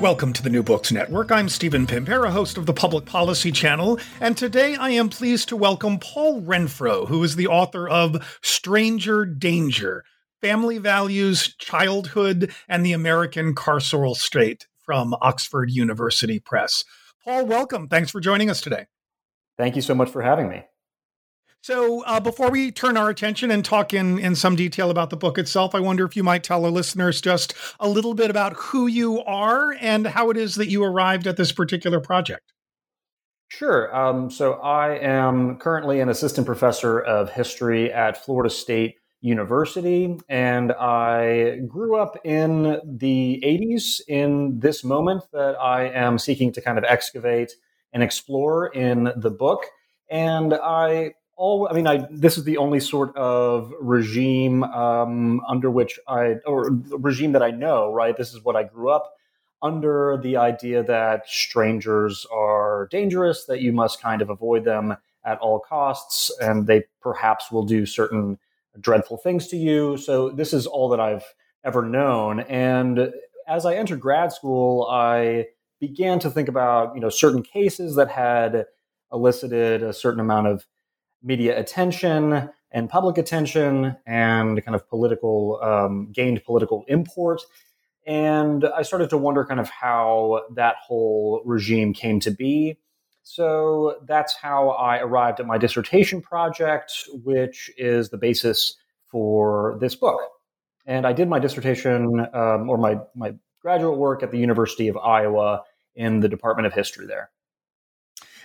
Welcome to the New Books Network. I'm Stephen Pimpare, host of the Public Policy Channel, and today I am pleased to welcome Paul Renfro, who is the author of Stranger Danger Family Values, Childhood, and the American Carceral State from Oxford University Press. Paul, welcome. Thanks for joining us today. Thank you so much for having me. So, uh, before we turn our attention and talk in, in some detail about the book itself, I wonder if you might tell our listeners just a little bit about who you are and how it is that you arrived at this particular project. Sure. Um, so, I am currently an assistant professor of history at Florida State University, and I grew up in the 80s in this moment that I am seeking to kind of excavate and explore in the book. And I all i mean i this is the only sort of regime um, under which i or regime that i know right? This is what i grew up under the idea that strangers are dangerous that you must kind of avoid them at all costs and they perhaps will do certain dreadful things to you. So this is all that i've ever known. And as i entered grad school i began to think about you know certain cases that had elicited a certain amount of media attention and public attention and kind of political um, gained political import. And i started to wonder kind of how that whole regime came to be. So that's how i arrived at my dissertation project which is the basis for this book. And i did my dissertation um, or my, my graduate work at the university of iowa in the department of history there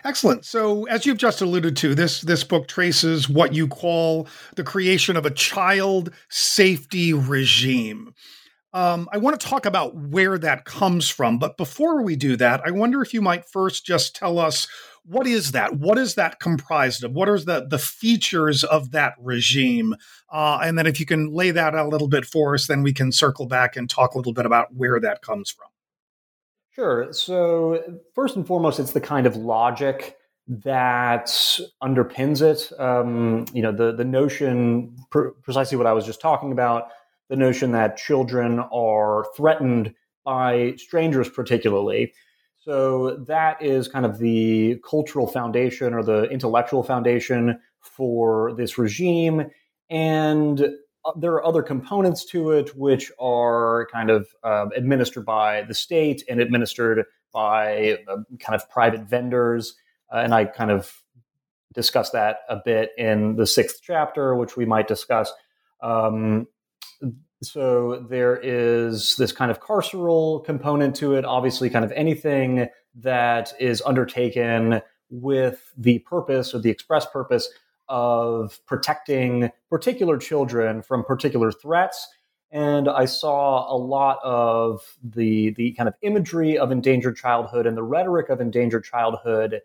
Excellent. So, as you've just alluded to, this this book traces what you call the creation of a child safety regime. Um, I want to talk about where that comes from, but before we do that, I wonder if you might first just tell us what is that? What is that comprised of? What are the the features of that regime? Uh, and then, if you can lay that out a little bit for us, then we can circle back and talk a little bit about where that comes from. Sure. So, first and foremost, it's the kind of logic that underpins it. Um, you know, the the notion, pr- precisely what I was just talking about, the notion that children are threatened by strangers, particularly. So that is kind of the cultural foundation or the intellectual foundation for this regime, and there are other components to it which are kind of um, administered by the state and administered by uh, kind of private vendors. Uh, and I kind of discuss that a bit in the sixth chapter, which we might discuss. Um, so there is this kind of carceral component to it. Obviously, kind of anything that is undertaken with the purpose or the express purpose of protecting particular children from particular threats. And I saw a lot of the, the kind of imagery of endangered childhood and the rhetoric of endangered childhood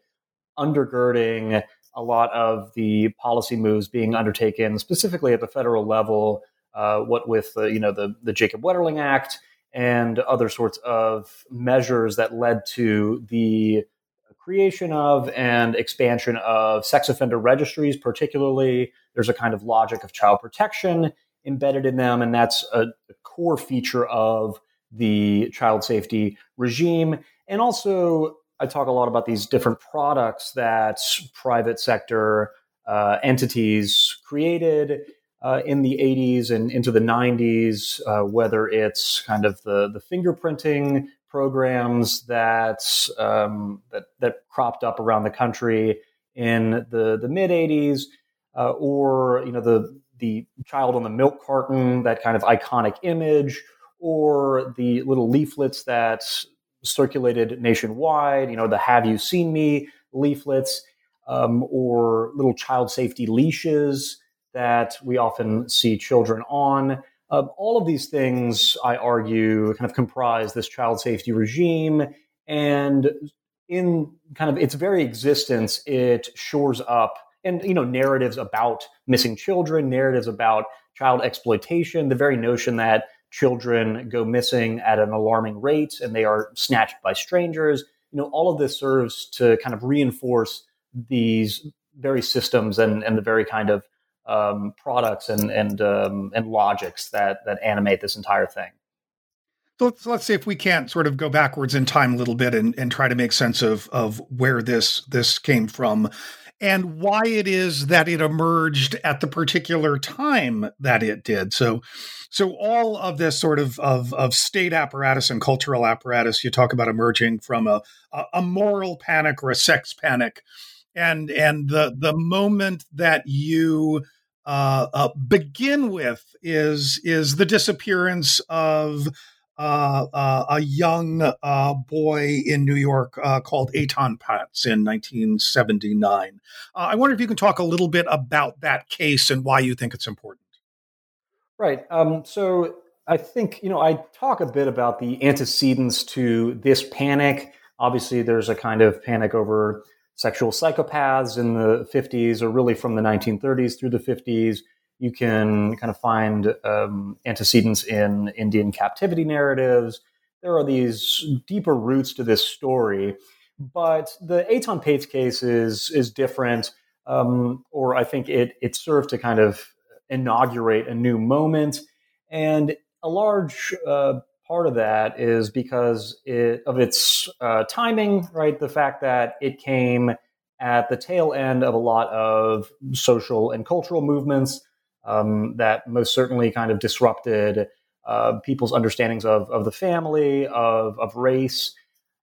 undergirding a lot of the policy moves being undertaken, specifically at the federal level, uh, what with uh, you know the the Jacob Wetterling Act and other sorts of measures that led to the creation of and expansion of sex offender registries, particularly. There's a kind of logic of child protection embedded in them, and that's a, core feature of the child safety regime. And also, I talk a lot about these different products that private sector uh, entities created uh, in the 80s and into the 90s, uh, whether it's kind of the, the fingerprinting programs that um, that that cropped up around the country in the the mid '80s, uh, or you know the the child on the milk carton, that kind of iconic image, or the little leaflets that circulated nationwide. You know the "Have you seen me?" leaflets, um, or little child safety leashes that we often see children on. Uh, all of these things, I argue, kind of comprise this child safety regime. And in kind of its very existence, it shores up and you know narratives about missing children, narratives about child exploitation, the very notion that children go missing at an alarming rate and they are snatched by strangers. You know, all of this serves to kind of reinforce these very systems and, and the very kind of um, products and and um, and logics that that animate this entire thing. So let's, let's see if we can't sort of go backwards in time a little bit and, and try to make sense of of where this this came from and why it is that it emerged at the particular time that it did. So, so all of this sort of of, of state apparatus and cultural apparatus you talk about emerging from a, a moral panic or a sex panic, and and the the moment that you uh, uh, begin with is is the disappearance of uh, uh, a young uh, boy in New York uh, called Etan Patz in 1979. Uh, I wonder if you can talk a little bit about that case and why you think it's important. Right. Um, so I think, you know, I talk a bit about the antecedents to this panic. Obviously, there's a kind of panic over sexual psychopaths in the 50s, or really from the 1930s through the 50s you can kind of find um, antecedents in Indian captivity narratives. There are these deeper roots to this story, but the Etan Patz case is is different, um, or I think it it served to kind of inaugurate a new moment, and a large uh, part of that is because it, of its uh, timing, right? The fact that it came at the tail end of a lot of social and cultural movements um, that most certainly kind of disrupted uh, people's understandings of, of the family, of, of race,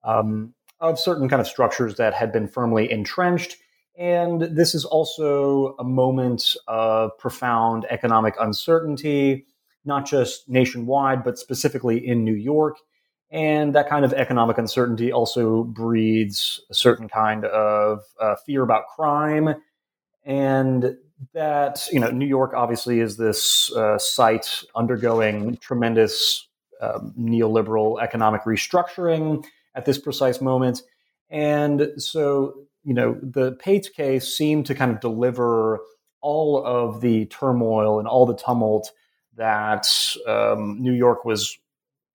um, of certain kind of structures that had been firmly entrenched. And this is also a moment of profound economic uncertainty, not just nationwide, but specifically in New York. And that kind of economic uncertainty also breeds a certain kind of uh, fear about crime. And that you know New York obviously is this uh, site undergoing tremendous um, neoliberal economic restructuring at this precise moment, and so you know the Patz case seemed to kind of deliver all of the turmoil and all the tumult that um, New York was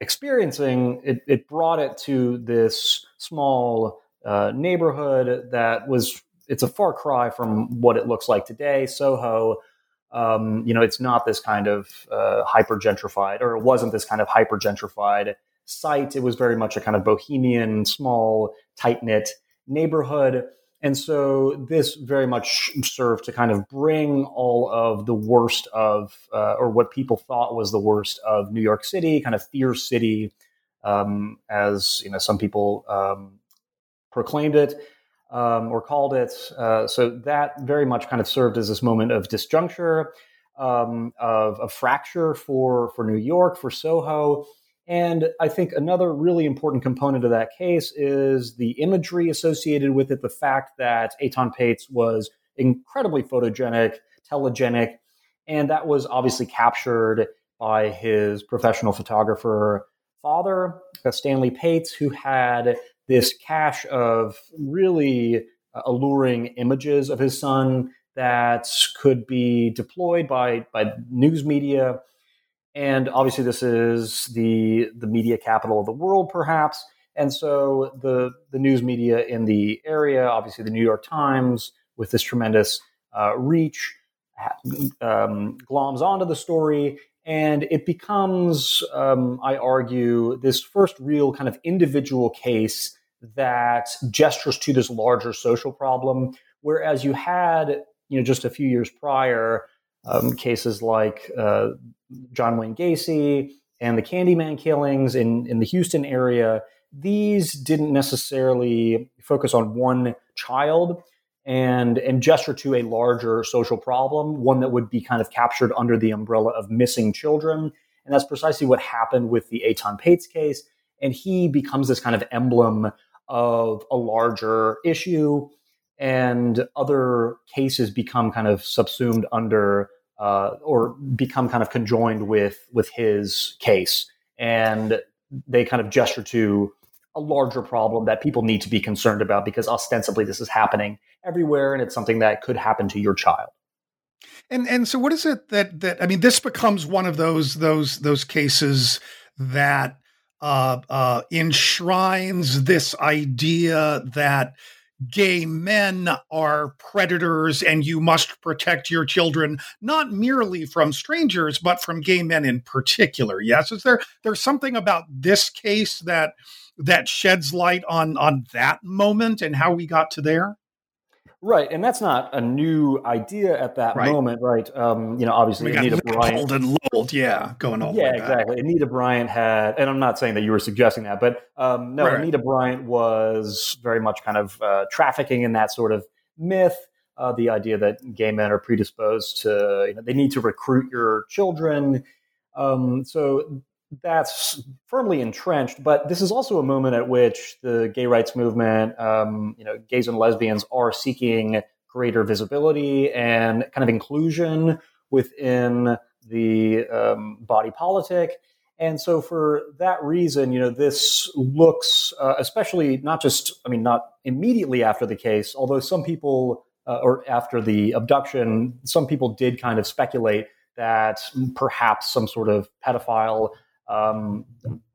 experiencing. It, it, brought it to this small uh, neighborhood that was it's a far cry from what it looks like today. Soho, um, you know, it's not this kind of uh, hyper gentrified, or it wasn't this kind of hyper gentrified site. It was very much a kind of bohemian, small, tight knit neighborhood. And so this very much served to kind of bring all of the worst of, uh, or what people thought was the worst of New York City, kind of fear city, um, as you know, some people um, proclaimed it um, or called it. Uh, so that very much kind of served as this moment of disjuncture, um, of a fracture for for New York, for Soho. And I think another really important component of that case is the imagery associated with it, the fact that Etan Patz was incredibly photogenic, telegenic, and that was obviously captured by his professional photographer father, Stanley Patz, who had this cache of really uh, alluring images of his son that could be deployed by by news media and obviously this is the the media capital of the world perhaps and so the the news media in the area obviously the new york times with this tremendous uh, reach um, gloms onto the story and it becomes, um, I argue, this first real kind of individual case that gestures to this larger social problem. Whereas you had, you know, just a few years prior, um, cases like uh, John Wayne Gacy and the Candyman killings in, in the Houston area, these didn't necessarily focus on one child and and gesture to a larger social problem, one that would be kind of captured under the umbrella of missing children. And that's precisely what happened with the Etan Patz case. And he becomes this kind of emblem of a larger issue, and other cases become kind of subsumed under uh, or become kind of conjoined with with his case, and they kind of gesture to a larger problem that people need to be concerned about because ostensibly this is happening everywhere, and it's something that could happen to your child. And and so what is it that that I mean this becomes one of those those those cases that uh, uh, enshrines this idea that gay men are predators and you must protect your children not merely from strangers but from gay men in particular yes? Is there there's something about this case that that sheds light on on that moment and how we got to there Right, and that's not a new idea at that right. moment, right? Um, you know, obviously we Anita Bryant and yeah, going all yeah, exactly. Anita Bryant had, and I'm not saying that you were suggesting that, but um, no, right. Anita Bryant was very much kind of uh, trafficking in that sort of myth. Uh, the idea that gay men are predisposed to, you know, they need to recruit your children. Um, so that's firmly entrenched. But this is also a moment at which the gay rights movement, um, you know, gays and lesbians are seeking greater visibility and kind of inclusion within the um, body politic. And so, for that reason, you know, this looks, uh, especially not just, I mean, not immediately after the case, although some people, uh, or after the abduction, some people did kind of speculate that perhaps some sort of pedophile um,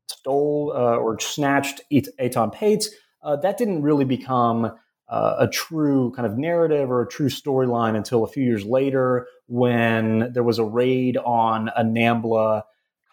stole uh, or snatched Etan Patz, uh, that didn't really become uh, a true kind of narrative or a true storyline until a few years later when there was a raid on a NAMBLA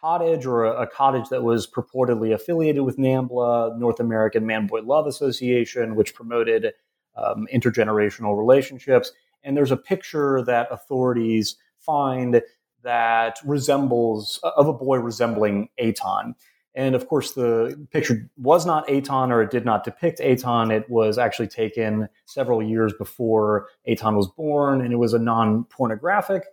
cottage or a, a cottage that was purportedly affiliated with NAMBLA, North American Man Boy Love Association, which promoted um, intergenerational relationships. And there's a picture that authorities find that resembles of a boy resembling Etan. And of course, the picture was not Etan or it did not depict Etan. It was actually taken several years before Etan was born, and it was a non pornographic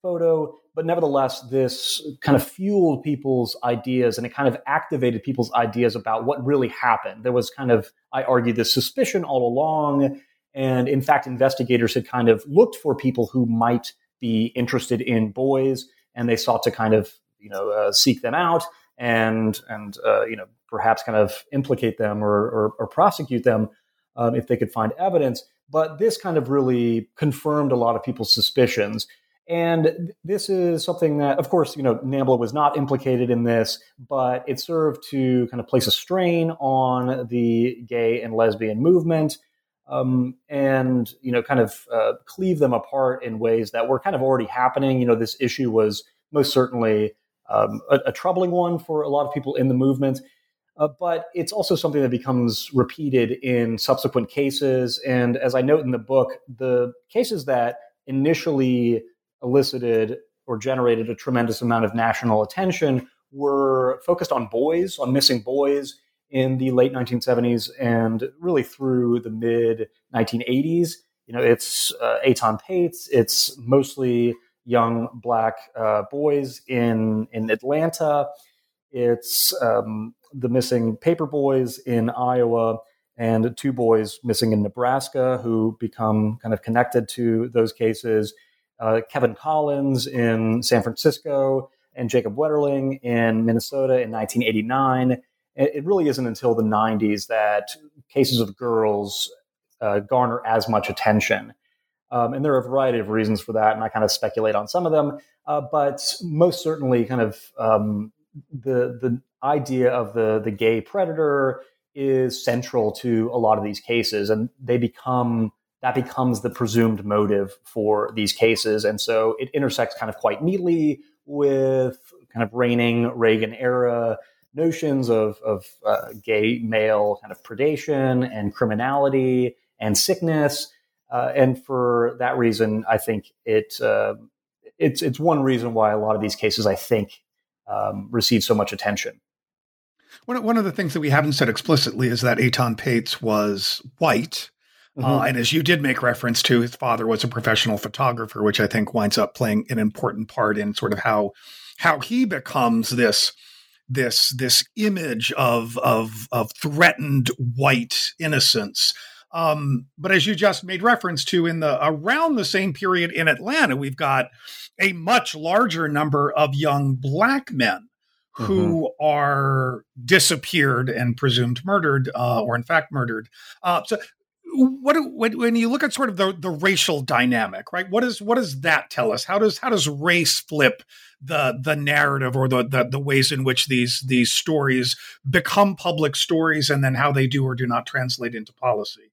photo. But nevertheless, this kind of fueled people's ideas and it kind of activated people's ideas about what really happened. There was kind of, I argue, this suspicion all along. And in fact, investigators had kind of looked for people who might be interested in boys, and they sought to kind of you know uh, seek them out and and uh, you know perhaps kind of implicate them or or, or prosecute them um, if they could find evidence. But this kind of really confirmed a lot of people's suspicions. And this is something that, of course, you know, NAMBLA was not implicated in this, but it served to kind of place a strain on the gay and lesbian movement um, and you know kind of uh, cleave them apart in ways that were kind of already happening. You know, this issue was most certainly um, a, a, troubling one for a lot of people in the movement. Uh, but it's also something that becomes repeated in subsequent cases. And as I note in the book, the cases that initially elicited or generated a tremendous amount of national attention were focused on boys, on missing boys, in the late 1970s and really through the mid 1980s. You know, it's uh, Etan Patz. It's mostly young black uh, boys in in Atlanta. It's um, the missing paper boys in Iowa and two boys missing in Nebraska who become kind of connected to those cases. Uh, Kevin Collins in San Francisco and Jacob Wetterling in Minnesota in 1989 it really isn't until the 90s that cases of girls uh, garner as much attention. Um, and there are a variety of reasons for that, and I kind of speculate on some of them. Uh, but most certainly, kind of um, the the idea of the the gay predator is central to a lot of these cases, and they become that becomes the presumed motive for these cases, and so it intersects kind of quite neatly with kind of reigning Reagan era notions of, of uh, gay male kind of predation and criminality and sickness. Uh, and for that reason, I think it uh, it's it's one reason why a lot of these cases, I think, um, receive so much attention. One, one of the things that we haven't said explicitly is that Etan Patz was white. Mm-hmm. Uh, and as you did make reference to, his father was a professional photographer, which I think winds up playing an important part in sort of how how he becomes this this this image of of of threatened white innocence. Um, but as you just made reference to, in the around the same period in Atlanta, we've got a much larger number of young black men who mm-hmm. are disappeared and presumed murdered, uh, or in fact murdered. Uh, so, what when, when you look at sort of the, the racial dynamic, right? What is what does that tell us? How does how does race flip the the narrative or the, the the ways in which these these stories become public stories, and then how they do or do not translate into policy?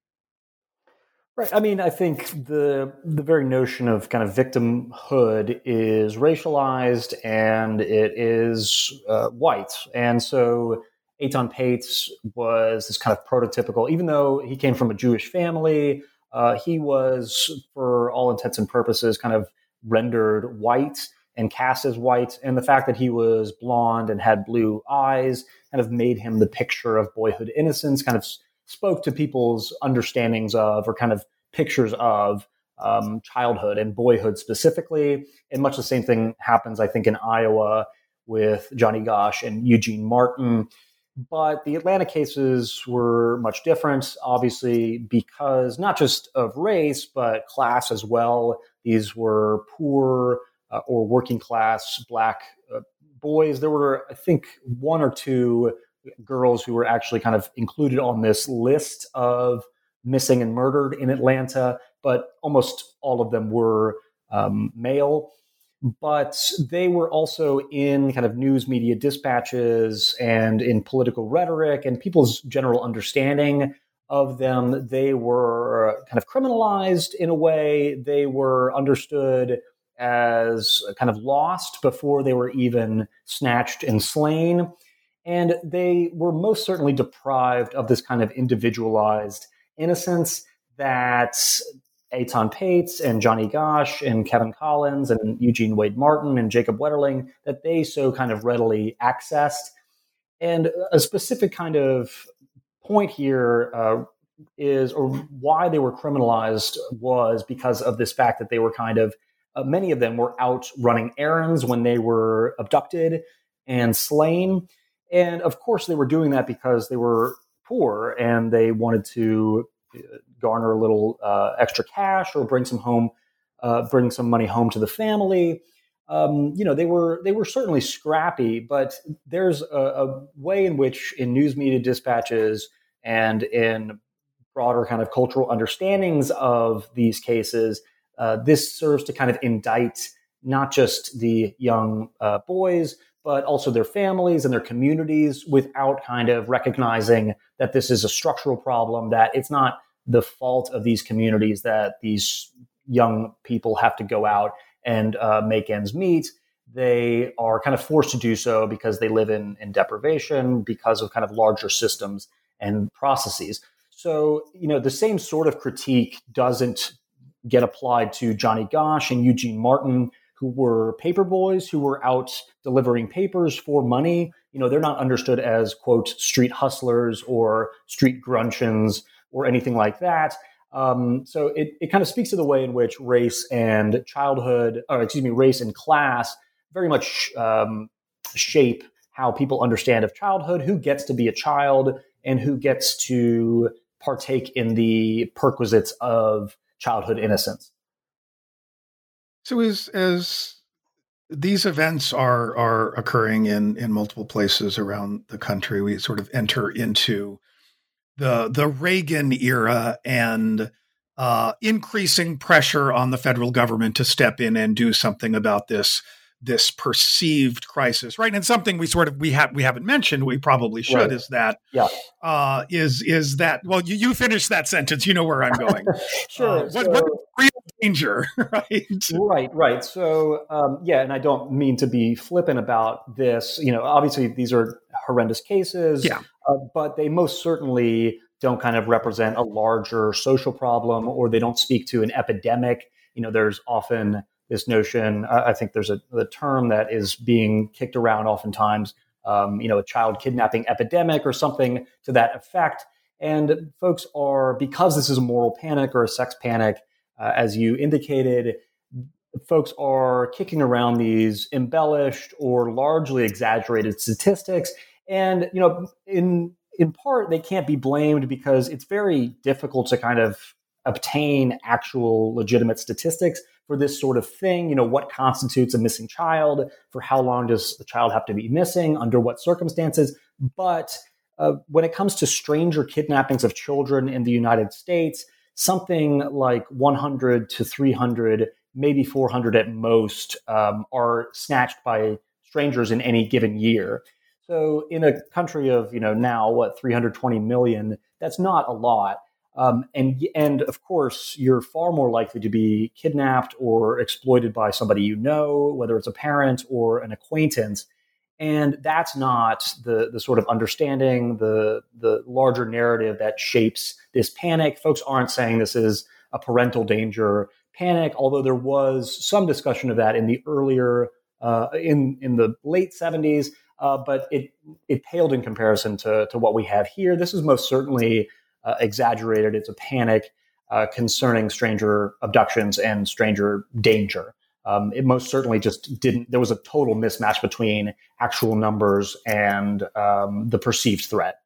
Right. I mean, I think the the very notion of kind of victimhood is racialized and it is uh, white, and so Etan Patz was this kind of prototypical. Even though he came from a Jewish family, uh, he was, for all intents and purposes, kind of rendered white and cast as white. And the fact that he was blonde and had blue eyes kind of made him the picture of boyhood innocence. Kind of spoke to people's understandings of or kind of pictures of um, childhood and boyhood specifically. And much the same thing happens, I think, in Iowa with Johnny Gosch and Eugene Martin. But the Atlanta cases were much different, obviously, because not just of race, but class as well. These were poor or working class black uh, boys. There were, I think, one or two girls who were actually kind of included on this list of missing and murdered in Atlanta, but almost all of them were um, male. But they were also in kind of news media dispatches and in political rhetoric and people's general understanding of them. They were kind of criminalized in a way. They were understood as kind of lost before they were even snatched and slain. And they were most certainly deprived of this kind of individualized innocence that Etan Patz and Johnny Gosch and Kevin Collins and Eugene Wade Martin and Jacob Wetterling that they so kind of readily accessed. And a specific kind of point here uh, is, or why they were criminalized was because of this fact that they were kind of uh, many of them were out running errands when they were abducted and slain. And of course, they were doing that because they were poor and they wanted to uh, garner a little uh, extra cash or bring some home, uh, bring some money home to the family. Um, you know, they were they were certainly scrappy, but there's a, a way in which, in news media dispatches and in broader kind of cultural understandings of these cases, uh, this serves to kind of indict not just the young uh, boys, but also their families and their communities without kind of recognizing that this is a structural problem, that it's not the fault of these communities that these young people have to go out and uh, make ends meet. They are kind of forced to do so because they live in, in deprivation, because of kind of larger systems and processes. So, you know, the same sort of critique doesn't get applied to Johnny Gosch and Eugene Martin, who were paper boys who were out delivering papers for money. You know, they're not understood as, quote, street hustlers or street grunchians or anything like that. Um, so it, it kind of speaks to the way in which race and childhood, or excuse me, race and class very much um, shape how people understand of childhood, who gets to be a child, and who gets to partake in the perquisites of childhood innocence. So as as these events are are occurring in in multiple places around the country, we sort of enter into the the Reagan era and uh, increasing pressure on the federal government to step in and do something about this this perceived crisis, right? And something we sort of we have we haven't mentioned, we probably should, right. is that yeah. uh, is is that well you, you finish that sentence, you know where I'm going. sure. Uh, so, what, what real danger, right? Right, right. So um, yeah, and I don't mean to be flippant about this. You know, obviously these are horrendous cases. Yeah. Uh, but they most certainly don't kind of represent a larger social problem or they don't speak to an epidemic. You know, there's often this notion. I think there's a, a term that is being kicked around oftentimes. Um, you know, a child kidnapping epidemic or something to that effect. And folks are because this is a moral panic or a sex panic, uh, as you indicated. Folks are kicking around these embellished or largely exaggerated statistics, and you know, in in part, they can't be blamed because it's very difficult to kind of obtain actual legitimate statistics for this sort of thing. You know, what constitutes a missing child? For how long does the child have to be missing? Under what circumstances? But uh, when it comes to stranger kidnappings of children in the United States, something like 100 to 300, maybe 400 at most, um, are snatched by strangers in any given year. So, in a country of you know now what 320 million, that's not a lot. Um, and and of course, you're far more likely to be kidnapped or exploited by somebody you know, whether it's a parent or an acquaintance. And that's not the the sort of understanding, the the larger narrative that shapes this panic. Folks aren't saying this is a parental danger panic, although there was some discussion of that in the earlier uh, in in the late 70s. Uh, but it it paled in comparison to to what we have here. This is most certainly uh, exaggerated. It's a panic uh, concerning stranger abductions and stranger danger. Um, it most certainly just didn't. There was a total mismatch between actual numbers and um, the perceived threat.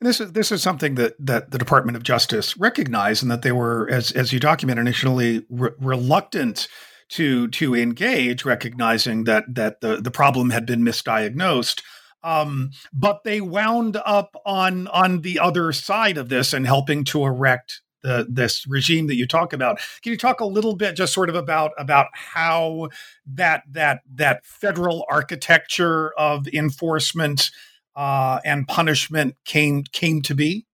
And this is this is something that that the Department of Justice recognized, and that they were, as as you document, initially re- reluctant to to engage, recognizing that that the the problem had been misdiagnosed. Um, but they wound up on on the other side of this and helping to erect the this regime that you talk about. Can you talk a little bit just sort of about about how that that that federal architecture of enforcement uh, and punishment came came to be?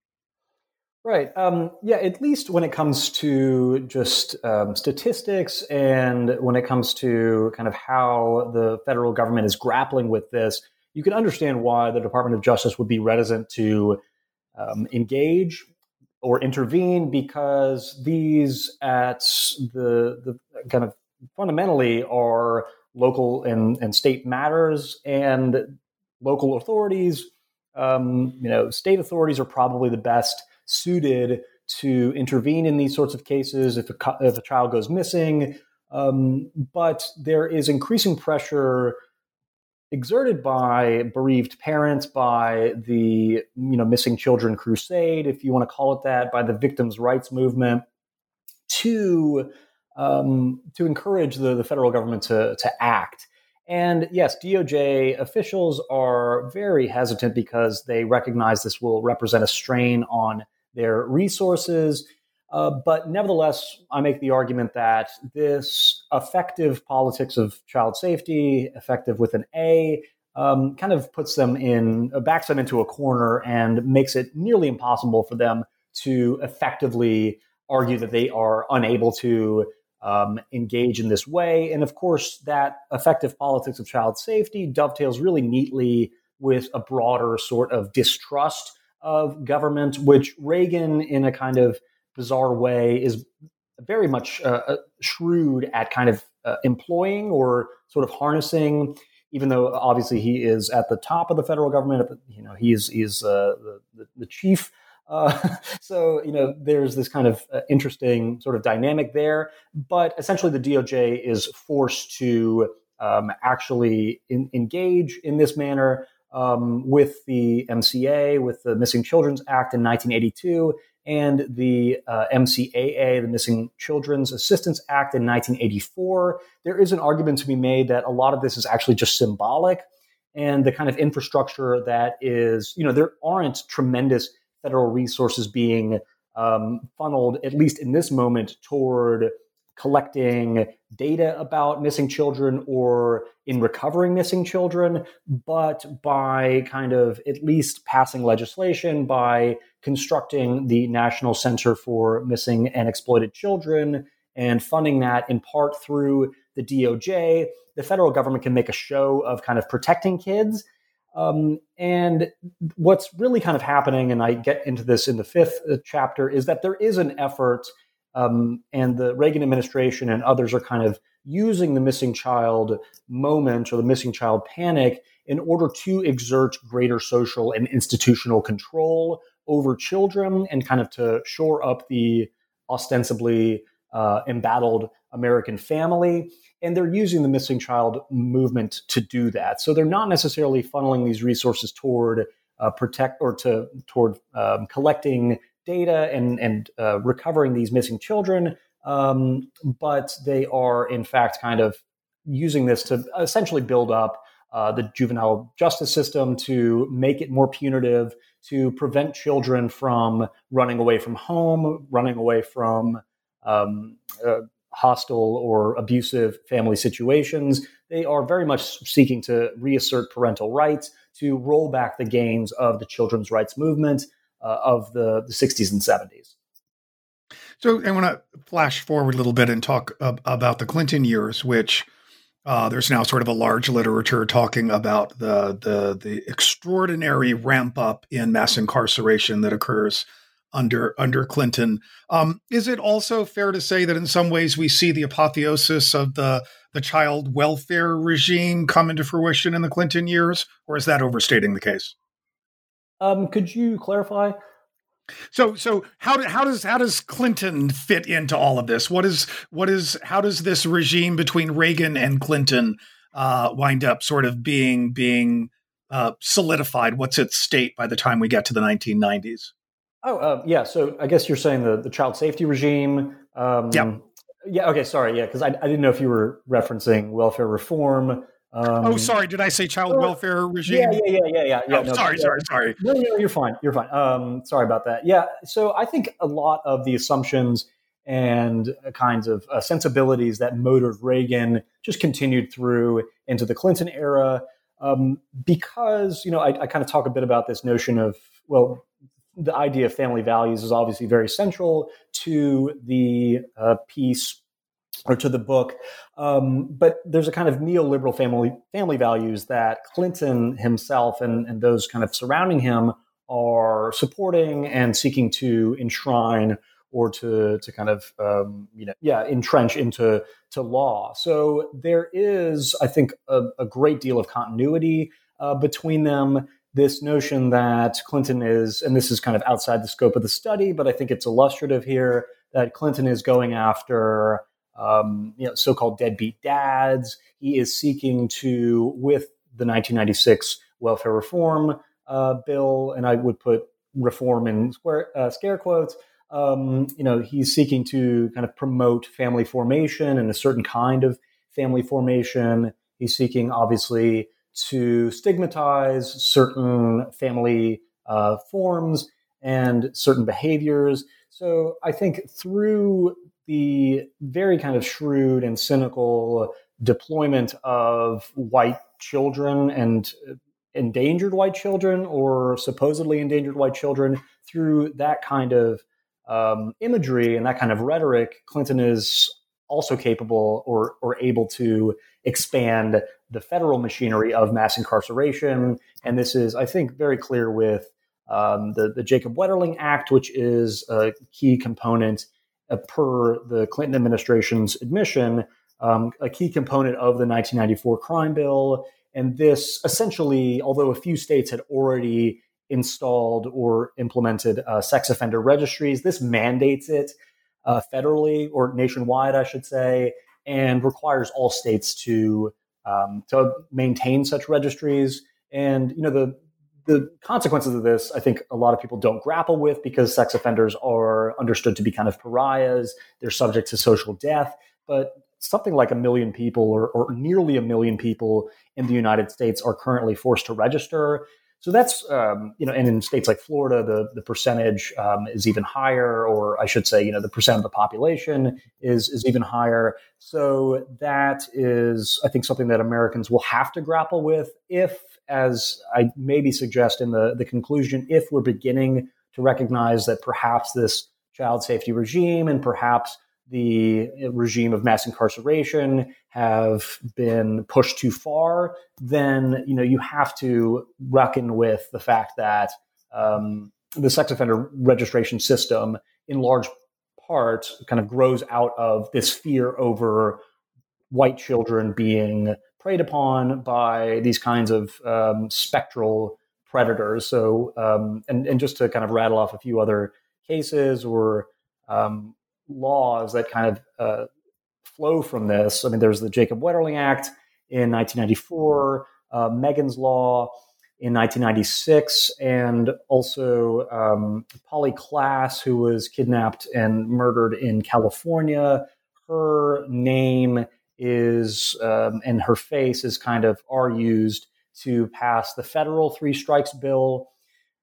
Right. Um, yeah. At least when it comes to just um, statistics and when it comes to kind of how the federal government is grappling with this, you can understand why the Department of Justice would be reticent to um, engage or intervene because these at the the kind of fundamentally are local and, and state matters and local authorities um, you know state authorities are probably the best suited to intervene in these sorts of cases if a, if a child goes missing. Um, but there is increasing pressure exerted by bereaved parents, by the you know missing children crusade, if you want to call it that, by the victims' rights movement, to um, to encourage the, the federal government to to act. And yes, DOJ officials are very hesitant because they recognize this will represent a strain on their resources. Uh, but nevertheless, I make the argument that this affective politics of child safety, affective with an A, um, kind of puts them in, uh, backs them into a corner and makes it nearly impossible for them to effectively argue that they are unable to um, engage in this way. And of course, that affective politics of child safety dovetails really neatly with a broader sort of distrust of government, which Reagan, in a kind of bizarre way is very much uh, uh, shrewd at kind of uh, employing or sort of harnessing. Even though obviously he is at the top of the federal government, you know he is is uh, the, the chief. Uh, so you know there's this kind of uh, interesting sort of dynamic there. But essentially, the DOJ is forced to um, actually in, engage in this manner um, with the MCA, with the Missing Children's Act in 1982, and the uh, MCAA, the Missing Children's Assistance Act in 1984. There is an argument to be made that a lot of this is actually just symbolic and the kind of infrastructure that is, you know, there aren't tremendous federal resources being um, funneled, at least in this moment, toward collecting data about missing children or in recovering missing children, but by kind of at least passing legislation, by constructing the National Center for Missing and Exploited Children and funding that in part through the DOJ, the federal government can make a show of kind of protecting kids. Um, and what's really kind of happening, and I get into this in the fifth uh, chapter, is that there is an effort um, and the Reagan administration and others are kind of using the missing child moment or the missing child panic in order to exert greater social and institutional control over children and kind of to shore up the ostensibly uh, embattled American family. And they're using the missing child movement to do that. So they're not necessarily funneling these resources toward uh, protect or to toward um, collecting data and and uh, recovering these missing children. Um, but they are in fact kind of using this to essentially build up uh, the juvenile justice system to make it more punitive, to prevent children from running away from home, running away from um, uh, hostile or abusive family situations. They are very much seeking to reassert parental rights, to roll back the gains of the children's rights movement uh, of the, the 60s and 70s. So I want to flash forward a little bit and talk about the Clinton years, which uh, there's now sort of a large literature talking about the the the extraordinary ramp up in mass incarceration that occurs under under Clinton. Um, is it also fair to say that in some ways we see the apotheosis of the the child welfare regime come into fruition in the Clinton years, or is that overstating the case? Um, could you clarify? So so how how does how does Clinton fit into all of this? What is what is how does this regime between Reagan and Clinton uh, wind up sort of being being uh, solidified? What's its state by the time we get to the 1990s? Oh uh, yeah, so I guess you're saying the the child safety regime. Um, yeah. Yeah. Okay. Sorry. Yeah, because I, I didn't know if you were referencing welfare reform. Um, oh, sorry. Did I say child welfare regime? Yeah, yeah, yeah, yeah, yeah. Oh, no, sorry, sorry, sorry. No, no, you're fine. You're fine. Um, sorry about that. Yeah. So I think a lot of the assumptions and kinds of uh, sensibilities that motored Reagan just continued through into the Clinton era. Um, because you know, I, I kind of talk a bit about this notion of well, the idea of family values is obviously very central to the uh, piece or to the book. Um, but there's a kind of neoliberal family family values that Clinton himself and, and those kind of surrounding him are supporting and seeking to enshrine or to to kind of um, you know yeah entrench into to law. So there is, I think, a, a great deal of continuity uh, between them. This notion that Clinton is, and this is kind of outside the scope of the study, but I think it's illustrative here that Clinton is going after um, you know, so-called deadbeat dads. He is seeking to, with the 1996 welfare reform uh, bill, and I would put reform in square, uh, scare quotes. Um, you know, he's seeking to kind of promote family formation and a certain kind of family formation. He's seeking, obviously, to stigmatize certain family uh, forms and certain behaviors. So I think through the very kind of shrewd and cynical deployment of white children and endangered white children or supposedly endangered white children through that kind of um, imagery and that kind of rhetoric, Clinton is also capable or, or able to expand the federal machinery of mass incarceration. And this is, I think, very clear with um, the, the Jacob Wetterling Act, which is a key component uh, per the Clinton administration's admission, um, a key component of the 1994 crime bill. And this essentially, although a few states had already installed or implemented uh, sex offender registries, this mandates it uh, federally or nationwide, I should say, and requires all states to um, to maintain such registries. And you know the the consequences of this, I think a lot of people don't grapple with because sex offenders are understood to be kind of pariahs. They're subject to social death. But something like a million people or, or nearly a million people in the United States are currently forced to register. So that's, um, you know, and in states like Florida, the, the percentage um, is even higher, or I should say, you know, the percent of the population is, is even higher. So that is, I think, something that Americans will have to grapple with if as I maybe suggest in the, the conclusion, if we're beginning to recognize that perhaps this child safety regime and perhaps the regime of mass incarceration have been pushed too far, then you know you have to reckon with the fact that um, the sex offender registration system, in large part, kind of grows out of this fear over white children being preyed upon by these kinds of um, spectral predators. So, um, and, and just to kind of rattle off a few other cases or um, laws that kind of uh, flow from this. I mean, there's the Jacob Wetterling Act in 1994, uh, Megan's Law. in 1996, and also um, Polly Klaas, who was kidnapped and murdered in California. Her name is um, and her face is kind of are used to pass the federal three strikes bill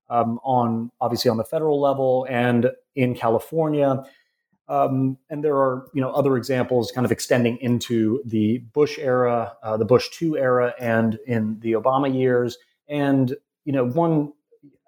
um, on obviously on the federal level and in California. Um, and there are you know other examples kind of extending into the Bush era, uh, the Bush two era, and in the Obama years. And you know one,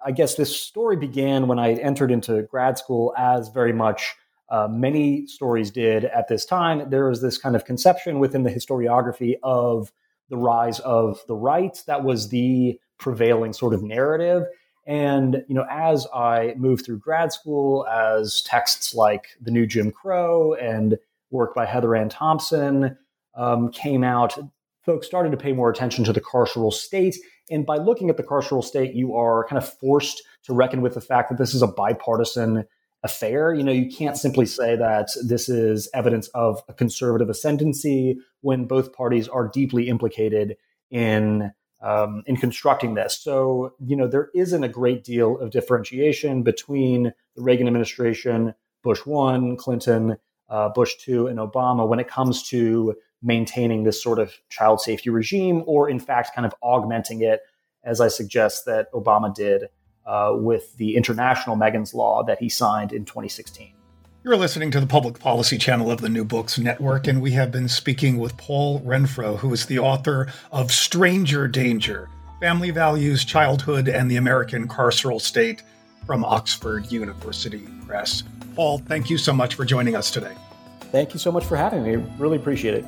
I guess this story began when I entered into grad school as very much uh, many stories did at this time. There was this kind of conception within the historiography of the rise of the right. That was the prevailing sort of narrative. And you know, as I moved through grad school, as texts like The New Jim Crow and work by Heather Ann Thompson um, came out, folks started to pay more attention to the carceral state. And by looking at the carceral state, you are kind of forced to reckon with the fact that this is a bipartisan affair. You know, you can't simply say that this is evidence of a conservative ascendancy when both parties are deeply implicated in um, in constructing this. So, you know, there isn't a great deal of differentiation between the Reagan administration, Bush one, Clinton, uh, Bush two, and Obama when it comes to maintaining this sort of child safety regime, or in fact, kind of augmenting it, as I suggest that Obama did uh, with the international Megan's Law that he signed in 2016. You're listening to the public policy channel of the New Books Network, and we have been speaking with Paul Renfro, who is the author of Stranger Danger Family Values, Childhood, and the American Carceral State from Oxford University Press. Paul, thank you so much for joining us today. Thank you so much for having me. Really appreciate it.